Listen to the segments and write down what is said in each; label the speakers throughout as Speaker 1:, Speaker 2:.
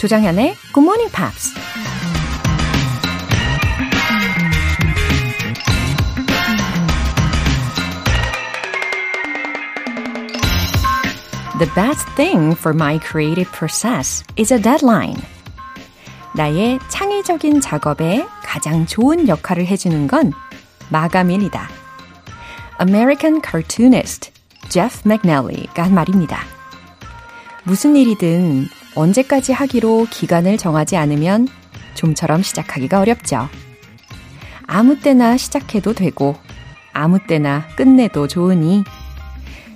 Speaker 1: 조장현의 Good Morning Pops. The best thing for my creative process is a deadline. 나의 창의적인 작업에 가장 좋은 역할을 해주는 건 마감일이다. American cartoonist Jeff McNally가 한 말입니다. 무슨 일이든 언제까지 하기로 기간을 정하지 않으면 좀처럼 시작하기가 어렵죠. 아무 때나 시작해도 되고 아무 때나 끝내도 좋으니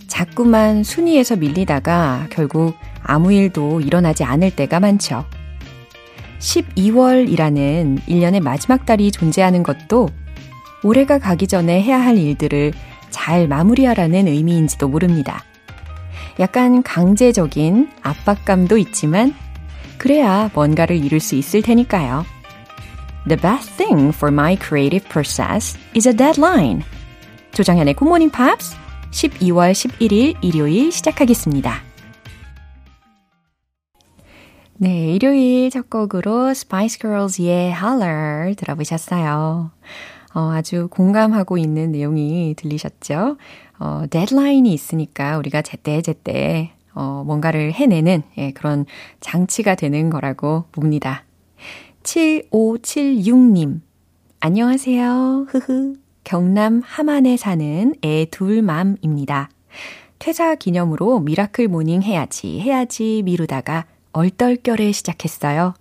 Speaker 1: 자꾸만 순위에서 밀리다가 결국 아무 일도 일어나지 않을 때가 많죠. 12월이라는 1년의 마지막 달이 존재하는 것도 올해가 가기 전에 해야 할 일들을 잘 마무리하라는 의미인지도 모릅니다. 약간 강제적인 압박감도 있지만 그래야 뭔가를 이룰 수 있을 테니까요. The best thing for my creative process is a deadline. 조정현의 Good Morning Pops 12월 11일 일요일 시작하겠습니다. 네, 일요일 첫 곡으로 Spice Girls의 Holler 들어보셨어요. 어, 아주 공감하고 있는 내용이 들리셨죠? 어, 데드라인이 있으니까 우리가 제때제때 어, 뭔가를 해내는 예, 그런 장치가 되는 거라고 봅니다. 7576님, 안녕하세요. 흐흐. 경남 함안에 사는 애 둘 mom입니다. 퇴사 기념으로 miracle morning 해야지, 해야지 미루다가 얼떨결에 시작했어요.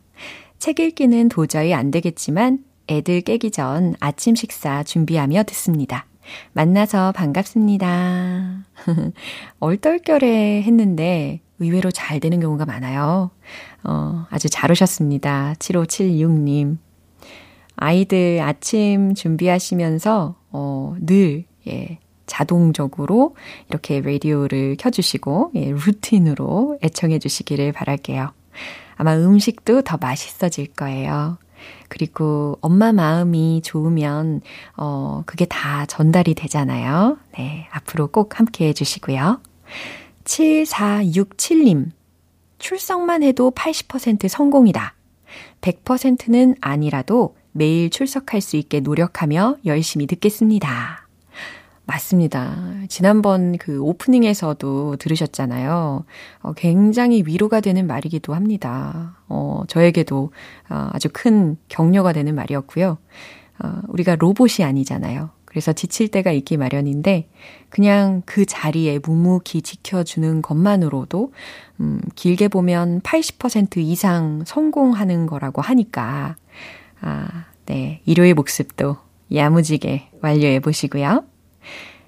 Speaker 1: 책 읽기는 도저히 안 되겠지만 애들 깨기 전 아침 식사 준비하며 듣습니다. 만나서 반갑습니다. 얼떨결에 했는데 의외로 잘 되는 경우가 많아요. 어, 아주 잘 오셨습니다. 7576님. 아이들 아침 준비하시면서, 어, 늘, 예, 자동적으로 이렇게 라디오를 켜주시고, 예, 루틴으로 애청해 주시기를 바랄게요. 아마 음식도 더 맛있어질 거예요. 그리고 엄마 마음이 좋으면, 어, 그게 다 전달이 되잖아요. 네, 앞으로 꼭 함께 해주시고요. 7467님, 출석만 해도 80% 성공이다. 100%는 아니라도 매일 출석할 수 있게 노력하며 열심히 듣겠습니다. 맞습니다. 지난번 그 오프닝에서도 들으셨잖아요. 어, 굉장히 위로가 되는 말이기도 합니다. 어, 저에게도 어, 아주 큰 격려가 되는 말이었고요. 어, 우리가 로봇이 아니잖아요. 그래서 지칠 때가 있기 마련인데, 그냥 그 자리에 묵묵히 지켜주는 것만으로도, 음, 길게 보면 80% 이상 성공하는 거라고 하니까, 아, 네. 일요일 복습도 야무지게 완료해 보시고요.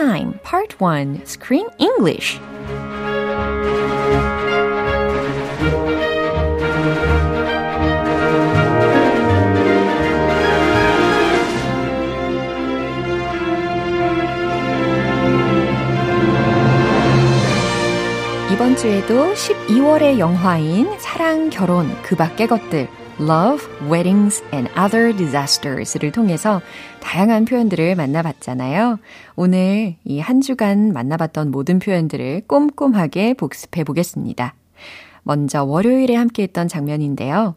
Speaker 1: Time Part 1 Screen English 이번 주에도 12월의 영화인 사랑, 결혼, 그 밖의 것들, love, weddings and other disasters를 통해서 다양한 표현들을 만나봤잖아요. 오늘 이 한 주간 만나봤던 모든 표현들을 꼼꼼하게 복습해 보겠습니다. 먼저 월요일에 함께 했던 장면인데요.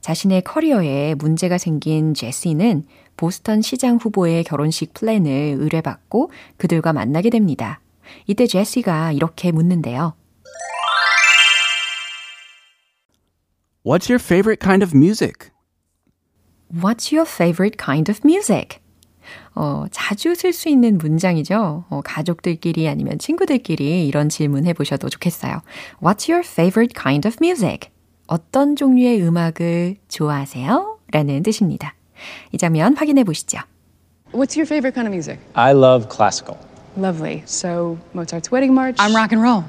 Speaker 1: 자신의 커리어에 문제가 생긴 제시는 보스턴 시장 후보의 결혼식 플랜을 의뢰받고 그들과 만나게 됩니다. 이때 제시가 이렇게 묻는데요.
Speaker 2: What's your favorite kind of music?
Speaker 1: What's your favorite kind of music? 어, 자주 쓸 수 있는 문장이죠. 어, 가족들끼리 아니면 친구들끼리 이런 질문 해보셔도 좋겠어요. What's your favorite kind of music? 어떤 종류의 음악을 좋아하세요? 라는 뜻입니다. 이 장면 확인해 보시죠.
Speaker 3: What's your favorite kind of music?
Speaker 4: I love classical.
Speaker 3: Lovely. So, Mozart's Wedding March.
Speaker 5: I'm rock and roll.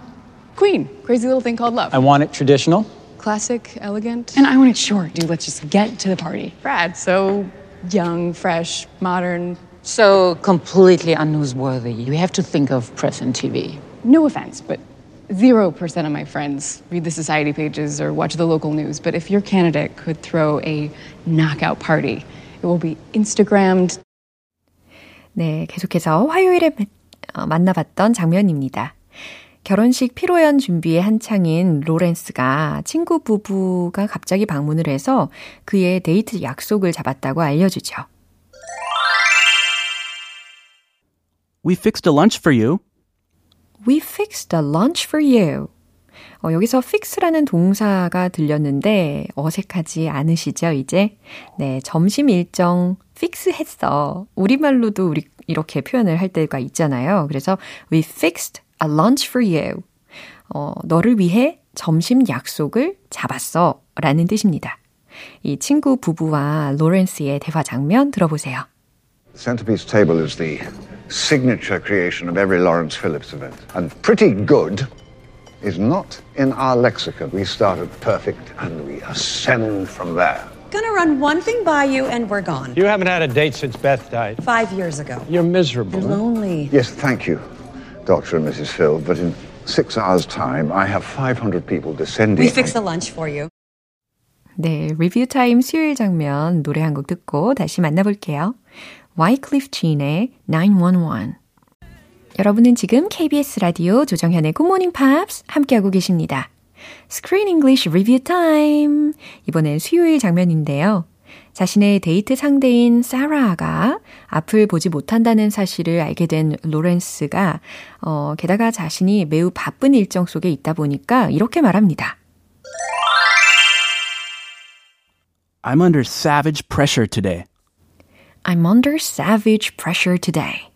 Speaker 3: Queen. Crazy Little Thing Called Love.
Speaker 4: I want it traditional.
Speaker 3: Classic, elegant.
Speaker 5: And I want it short, dude. Let's just get to the party.
Speaker 3: Brad. So, young, fresh, modern.
Speaker 6: So completely unnewsworthy. You have to think of press and TV.
Speaker 3: No offense, but 0% of my friends read the society pages or watch the local news. But if your candidate could throw a knockout party, it will be Instagrammed.
Speaker 1: 네, 계속해서 화요일에 만나봤던 장면입니다. 결혼식 피로연 준비에 한창인 로렌스가 친구 부부가 갑자기 방문을 해서 그의 데이트 약속을 잡았다고 알려주죠.
Speaker 2: We fixed a lunch for you.
Speaker 1: We fixed a lunch for you. 어, 여기서 fix라는 동사가 들렸는데 어색하지 않으시죠, 이제? 네, 점심 일정 fix 했어. 우리말로도 우리 이렇게 표현을 할 때가 있잖아요. 그래서 we fixed a lunch for you. 어, 너를 위해 점심 약속을 잡았어. 라는 뜻입니다. 이 친구 부부와 로렌스의 대화 장면 들어보세요.
Speaker 7: Centerpiece table is the signature creation of every Lawrence Phillips event. And pretty good is not in our lexicon. We start at perfect and we ascend from there.
Speaker 8: Gonna run one thing by you and we're gone.
Speaker 4: You haven't had a date since Beth died.
Speaker 8: Five years ago.
Speaker 4: You're miserable.
Speaker 8: You're lonely.
Speaker 7: Yes, thank you, Dr. and Mrs. Phil, but in six hours' time, I have 500 people descending.
Speaker 8: We fixed a lunch for you.
Speaker 1: 네, 리뷰 타임 수요일 장면 노래 한 곡 듣고 다시 만나볼게요. Wycliffe Jean의 911 여러분은 지금 KBS 라디오 조정현의 Good Morning Pops 함께하고 계십니다. Screen English Review Time 이번엔 수요일 장면인데요. 자신의 데이트 상대인 사라가 앞을 보지 못한다는 사실을 알게 된 로렌스가 어, 게다가 자신이 매우 바쁜 일정 속에 있다 보니까 이렇게 말합니다.
Speaker 2: I'm under savage pressure today.
Speaker 1: I'm under savage pressure today.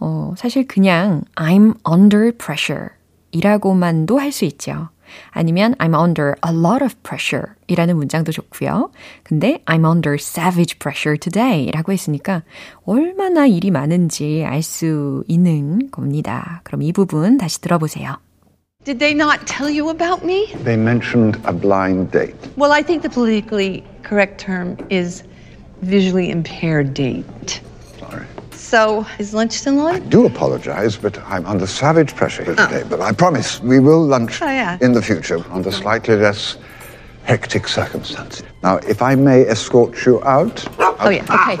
Speaker 1: 어, 사실 그냥 I'm under pressure 이라고만도 할 수 있죠. 아니면 I'm under a lot of pressure 이라는 문장도 좋고요. 근데 I'm under savage pressure today 라고 했으니까 얼마나 일이 많은지 알 수 있는 겁니다. 그럼 이 부분 다시 들어보세요.
Speaker 9: Did they not tell you about me?
Speaker 7: They mentioned a blind date.
Speaker 9: Well, I think the politically correct term is visually impaired date. So, is lunch still
Speaker 7: I
Speaker 9: on?
Speaker 7: do apologize, but I'm under savage pressure here today. But I promise we will lunch
Speaker 9: Oh, yeah.
Speaker 7: in the future under slightly less hectic circumstances. Now, if I may escort you out.
Speaker 9: Oh, yeah. Okay.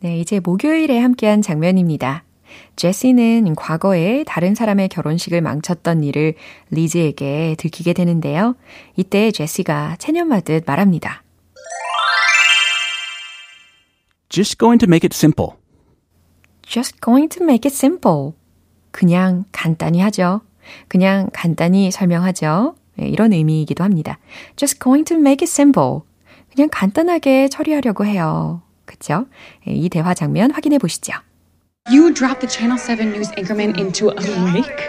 Speaker 1: 네, 이제 목요일에 함께한 장면입니다. 제시는 과거에 다른 사람의 결혼식을 망쳤던 일을 리즈에게 들키게 되는데요. 이때 제시가 체념하듯 말합니다.
Speaker 2: Just going to make it simple.
Speaker 1: Just going to make it simple. 그냥 간단히 하죠. 그냥 간단히 설명하죠. 네, 이런 의미이기도 합니다. Just going to make it simple. 그냥 간단하게 처리하려고 해요. 그쵸? 네, 이 대화 장면 확인해 보시죠.
Speaker 5: You dropped the Channel 7 news anchorman into a lake?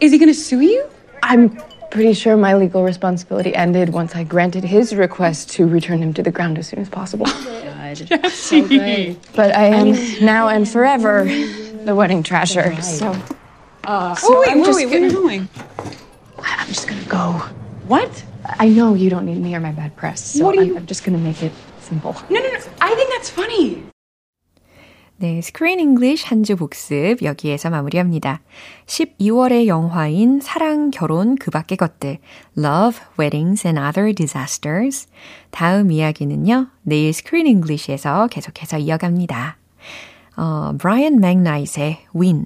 Speaker 5: Is he gonna sue you?
Speaker 3: I'm pretty sure my legal responsibility ended once I granted his request to return him to the ground as soon as possible.
Speaker 5: Jesse.
Speaker 3: But I am now and forever the wedding trasher. So, uh, so
Speaker 5: Oh, wait,
Speaker 3: I'm
Speaker 5: wait,
Speaker 3: just
Speaker 5: wait, where are
Speaker 3: gonna,
Speaker 5: you going?
Speaker 3: I'm just gonna go.
Speaker 5: What?
Speaker 3: I know you don't need me or my bad press, so
Speaker 5: What
Speaker 3: I'm,
Speaker 5: you-
Speaker 3: I'm just gonna make it simple.
Speaker 5: No, no, no. I think that's funny.
Speaker 1: 네, 스크린 잉글리쉬 한주 복습 여기에서 마무리합니다. 12월의 영화인 사랑, 결혼, 그 밖의 것들 Love, Weddings and Other Disasters 다음 이야기는요. 내일 스크린 잉글리쉬에서 계속해서 이어갑니다. 어, 브라이언 맥나잇의 Win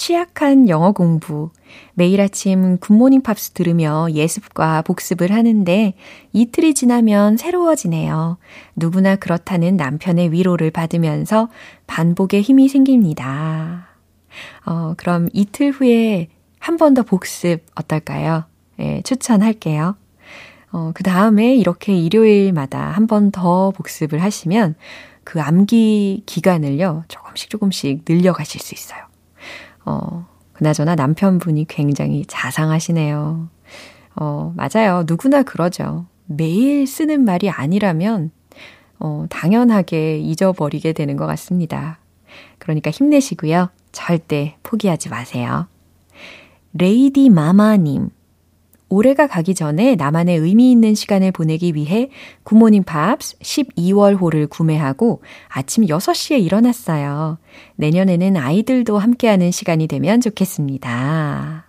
Speaker 1: 취약한 영어 공부. 매일 아침 굿모닝 팝스 들으며 예습과 복습을 하는데 이틀이 지나면 새로워지네요. 누구나 그렇다는 남편의 위로를 받으면서 반복의 힘이 생깁니다. 어, 그럼 이틀 후에 한 번 더 복습 어떨까요? 예, 추천할게요. 어, 그 다음에 이렇게 일요일마다 한 번 더 복습을 하시면 그 암기 기간을요, 조금씩 조금씩 늘려가실 수 있어요. 어, 그나저나 남편분이 굉장히 자상하시네요. 어, 맞아요. 누구나 그러죠. 매일 쓰는 말이 아니라면, 어, 당연하게 잊어버리게 되는 것 같습니다. 그러니까 힘내시고요. 절대 포기하지 마세요. 레이디 마마님. 올해가 가기 전에 나만의 의미 있는 시간을 보내기 위해 굿모닝 팝스 12월호를 구매하고 아침 6시에 일어났어요. 내년에는 아이들도 함께하는 시간이 되면 좋겠습니다.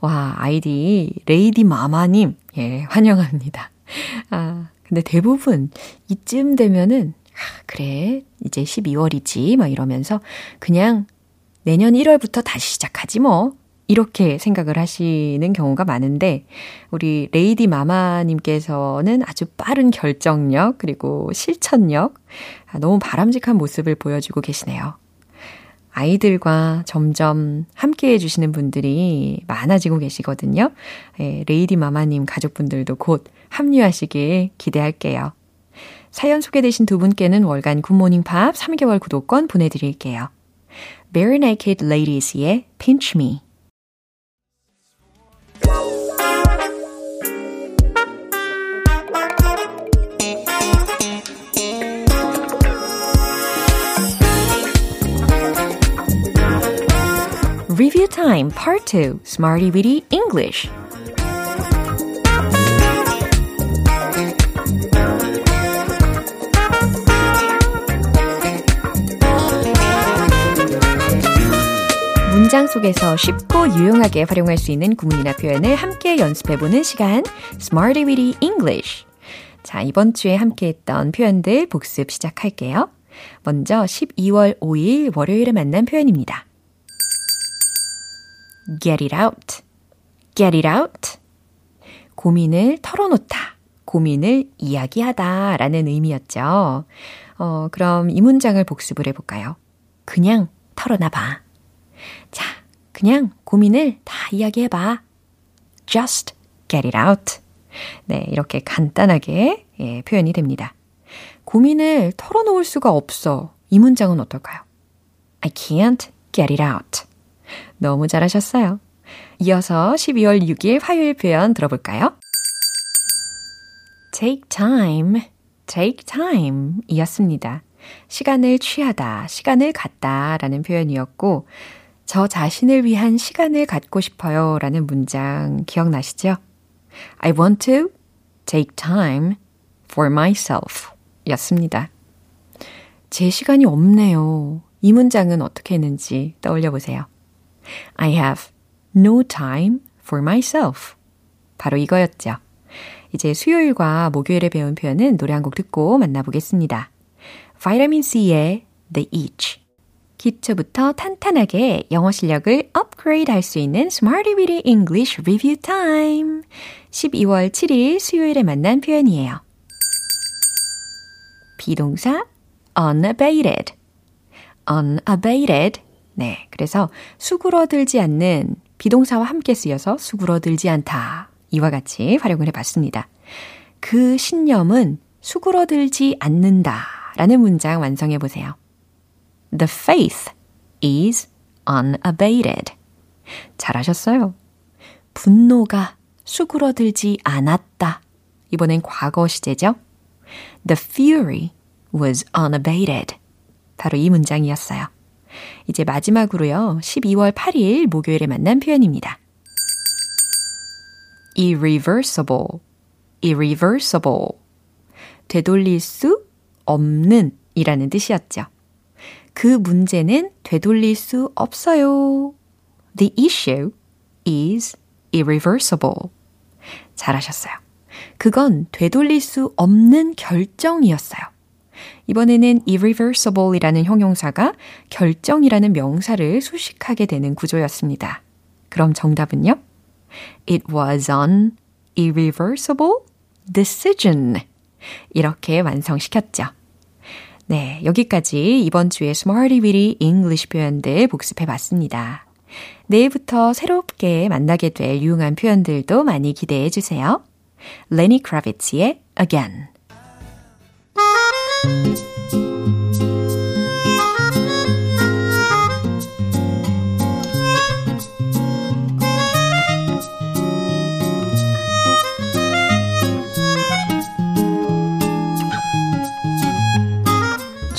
Speaker 1: 와, 아이디 레이디 마마님, 예, 환영합니다. 아, 근데 대부분 이쯤 되면은, 아, 그래, 이제 12월이지, 막 이러면서 그냥 내년 1월부터 다시 시작하지 뭐. 이렇게 생각을 하시는 경우가 많은데, 우리 레이디 마마님께서는 아주 빠른 결정력, 그리고 실천력, 아, 너무 바람직한 모습을 보여주고 계시네요. 아이들과 점점 함께 해주시는 분들이 많아지고 계시거든요. 예, 레이디 마마님 가족분들도 곧 합류하시길 기대할게요. 사연 소개되신 두 분께는 월간 굿모닝 팝스 3개월 구독권 보내드릴게요. Bare Naked Ladies의 Pinch Me Time Part 2 Smarty Weedy English 문장 속에서 쉽고 유용하게 활용할 수 있는 구문이나 표현을 함께 연습해보는 시간 Smarty Weedy English 자, 이번 주에 함께 했던 표현들 복습 시작할게요. 먼저 12월 5일 월요일에 만난 표현입니다. Get it out, get it out. 고민을 털어놓다, 고민을 이야기하다 라는 의미였죠. 어, 그럼 이 문장을 복습을 해볼까요? 그냥 털어놔봐. 자, 그냥 고민을 다 이야기해봐. just get it out. 네, 이렇게 간단하게 예, 표현이 됩니다. 고민을 털어놓을 수가 없어. 이 문장은 어떨까요? I can't get it out. 너무 잘하셨어요. 이어서 12월 6일 화요일 표현 들어볼까요? take time, take time 이었습니다. 시간을 취하다, 시간을 갖다 라는 표현이었고, 저 자신을 위한 시간을 갖고 싶어요 라는 문장 기억나시죠? I want to take time for myself 였습니다. 제 시간이 없네요. 이 문장은 어떻게 했는지 떠올려 보세요. I have no time for myself. 바로 이거였죠. 이제 수요일과 목요일에 배운 표현은 노래 한 곡 듣고 만나보겠습니다. Vitamin C의 The Each. 기초부터 탄탄하게 영어 실력을 업그레이드 할 수 있는 Smarty Weedy English Review Time. 12월 7일 수요일에 만난 표현이에요. 비동사 unabated. unabated. 네. 그래서 수그러들지 않는 비동사와 함께 쓰여서 수그러들지 않다. 이와 같이 활용을 해 봤습니다. 그 신념은 수그러들지 않는다. 라는 문장 완성해 보세요. The faith is unabated. 잘하셨어요. 분노가 수그러들지 않았다. 이번엔 과거 시제죠. The fury was unabated. 바로 이 문장이었어요. 이제 마지막으로요. 12월 8일 목요일에 만난 표현입니다. irreversible, irreversible. 되돌릴 수 없는 이라는 뜻이었죠. 그 문제는 되돌릴 수 없어요. The issue is irreversible. 잘하셨어요. 그건 되돌릴 수 없는 결정이었어요. 이번에는 irreversible 이라는 형용사가 결정이라는 명사를 수식하게 되는 구조였습니다. 그럼 정답은요? It was an irreversible decision. 이렇게 완성시켰죠. 네, 여기까지 이번 주에 Smarty Weedy English 표현들 복습해 봤습니다. 내일부터 새롭게 만나게 될 유용한 표현들도 많이 기대해 주세요. 레니 크라비츠의 Again.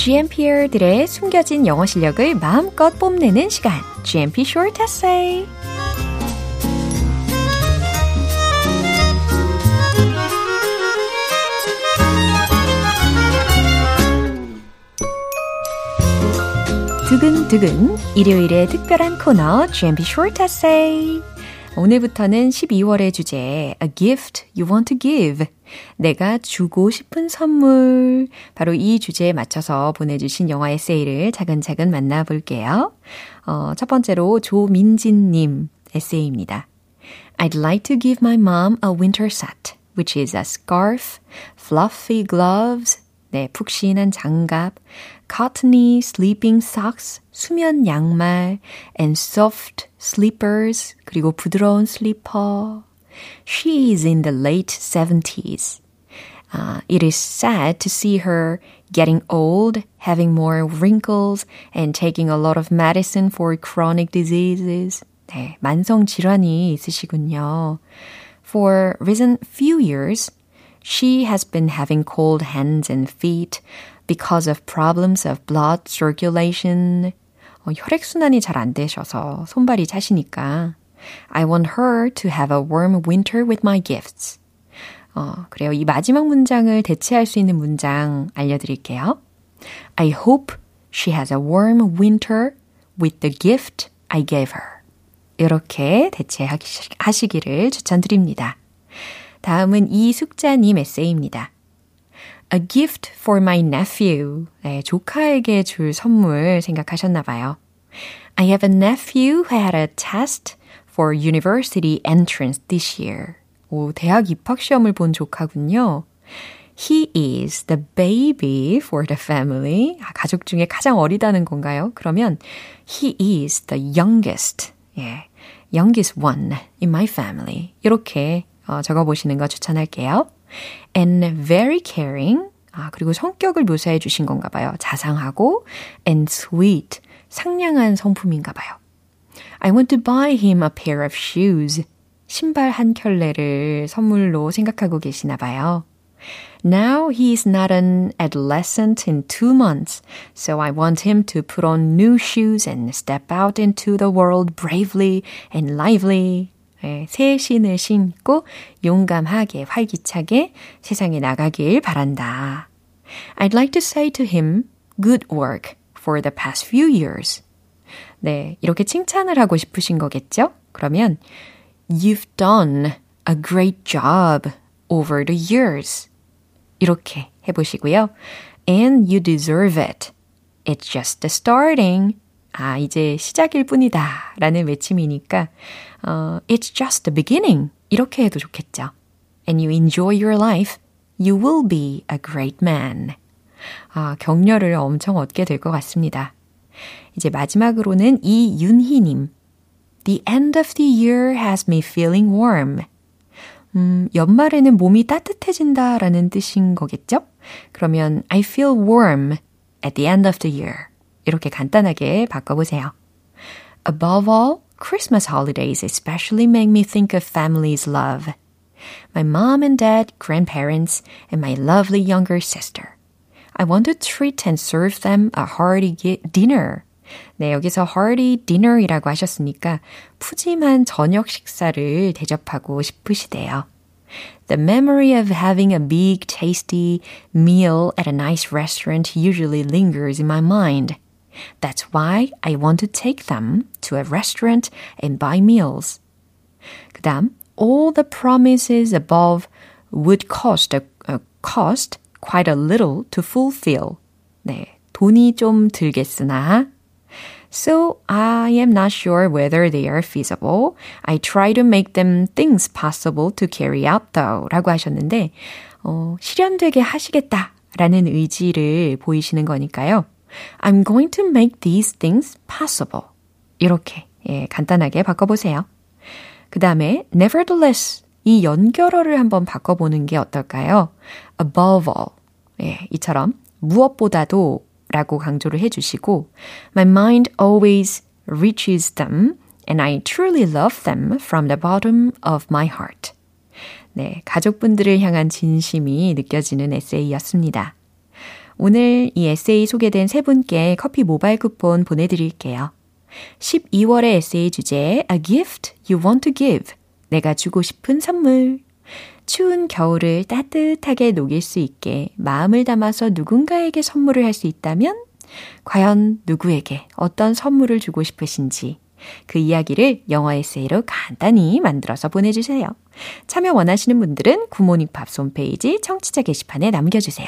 Speaker 1: GMPR들의 숨겨진 영어 실력을 마음껏 뽐내는 시간. GMP Short Essay. 두근두근 일요일의 특별한 코너 GMP Short Essay. 오늘부터는 12월의 주제 A gift you want to give. 내가 주고 싶은 선물. 바로 이 주제에 맞춰서 보내주신 영화 에세이를 차근차근 만나볼게요. 어, 첫 번째로 조민진님 에세이입니다. I'd like to give my mom a winter set, which is a scarf, fluffy gloves, 네, 푹신한 장갑, cottony sleeping socks, 수면 양말, and soft slippers, 그리고 부드러운 슬리퍼. She is in the late 70s. Uh, it is sad to see her getting old, having more wrinkles, and taking a lot of medicine for chronic diseases. 네, 만성 질환이 있으시군요. For recent few years, she has been having cold hands and feet because of problems of blood circulation. 어, 혈액순환이 잘 안 되셔서 손발이 차시니까 I want her to have a warm winter with my gifts. 어, 그래요. 이 마지막 문장을 대체할 수 있는 문장 알려드릴게요. I hope she has a warm winter with the gift I gave her. 이렇게 대체하시기를 추천드립니다. 다음은 이숙자님 에세이입니다. A gift for my nephew. 네, 조카에게 줄 선물 생각하셨나 봐요. I have a nephew who had a test for university entrance this year. 오, 대학 입학 시험을 본 조카군요. He is the baby for the family. 아, 가족 중에 가장 어리다는 건가요? 그러면 he is the youngest. 예. youngest one in my family. 이렇게 어, 적어 보시는 거 추천할게요. And very caring. 아, 그리고 성격을 묘사해 주신 건가 봐요. 자상하고 and sweet. 상냥한 성품인가 봐요. I want to buy him a pair of shoes. 신발 한 켤레를 선물로 생각하고 계시나 봐요. Now he is not an adolescent in two months, so I want him to put on new shoes and step out into the world bravely and lively. 네, 새 신을 신고 용감하게 활기차게 세상에 나가길 바란다. I'd like to say to him, good work for the past few years. 네, 이렇게 칭찬을 하고 싶으신 거겠죠? 그러면 You've done a great job over the years. 이렇게 해보시고요. And you deserve it. It's just the starting. 아, 이제 시작일 뿐이다. 라는 외침이니까, 어, It's just the beginning. 이렇게 해도 좋겠죠. And you enjoy your life. You will be a great man. 아, 격려를 엄청 얻게 될 것 같습니다. 이제 마지막으로는 이윤희님. The end of the year has me feeling warm. 음, 연말에는 몸이 따뜻해진다 라는 뜻인 거겠죠? 그러면 I feel warm at the end of the year. 이렇게 간단하게 바꿔보세요. Above all, Christmas holidays especially make me think of family's love. My mom and dad, grandparents, and my lovely younger sister. I want to treat and serve them a hearty dinner. 네, 여기서 hearty dinner이라고 하셨으니까 푸짐한 저녁 식사를 대접하고 싶으시대요. The memory of having a big, tasty meal at a nice restaurant usually lingers in my mind. That's why I want to take them to a restaurant and buy meals. 그 다음, all the promises above would cost, a, a cost quite a little to fulfill. 네, 돈이 좀 들겠으나 So I am not sure whether they are feasible. I try to make them things possible to carry out though. 라고 하셨는데, 어, 실현되게 하시겠다. 라는 의지를 보이시는 거니까요. I'm going to make these things possible. 이렇게, 예, 간단하게 바꿔보세요. 그 다음에, nevertheless. 이 연결어를 한번 바꿔보는 게 어떨까요? above all. 예, 이처럼 무엇보다도 라고 강조를 해주시고 My mind always reaches them and I truly love them from the bottom of my heart. 네, 가족분들을 향한 진심이 느껴지는 에세이였습니다. 오늘 이 에세이 소개된 세 분께 커피 모바일 쿠폰 보내드릴게요. 12월의 에세이 주제 A gift you want to give. 내가 주고 싶은 선물. 추운 겨울을 따뜻하게 녹일 수 있게 마음을 담아서 누군가에게 선물을 할 수 있다면 과연 누구에게 어떤 선물을 주고 싶으신지 그 이야기를 영어 에세이로 간단히 만들어서 보내주세요. 참여 원하시는 분들은 굿모닝 팝스 홈페이지 청취자 게시판에 남겨주세요.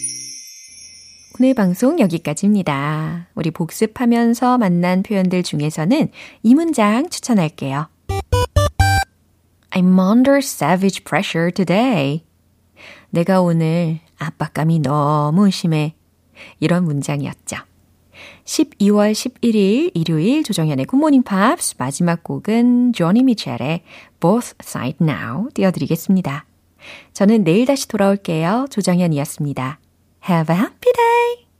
Speaker 1: 오늘 방송 여기까지입니다. 우리 복습하면서 만난 표현들 중에서는 이 문장 추천할게요. I'm under savage pressure today. 내가 오늘 압박감이 너무 심해. 이런 문장이었죠. 12월 11일 일요일 조정현의 굿모닝 팝스 마지막 곡은 조니 미첼의 Both Side Now 띄워드리겠습니다. 저는 내일 다시 돌아올게요. 조정현이었습니다. Have a happy day!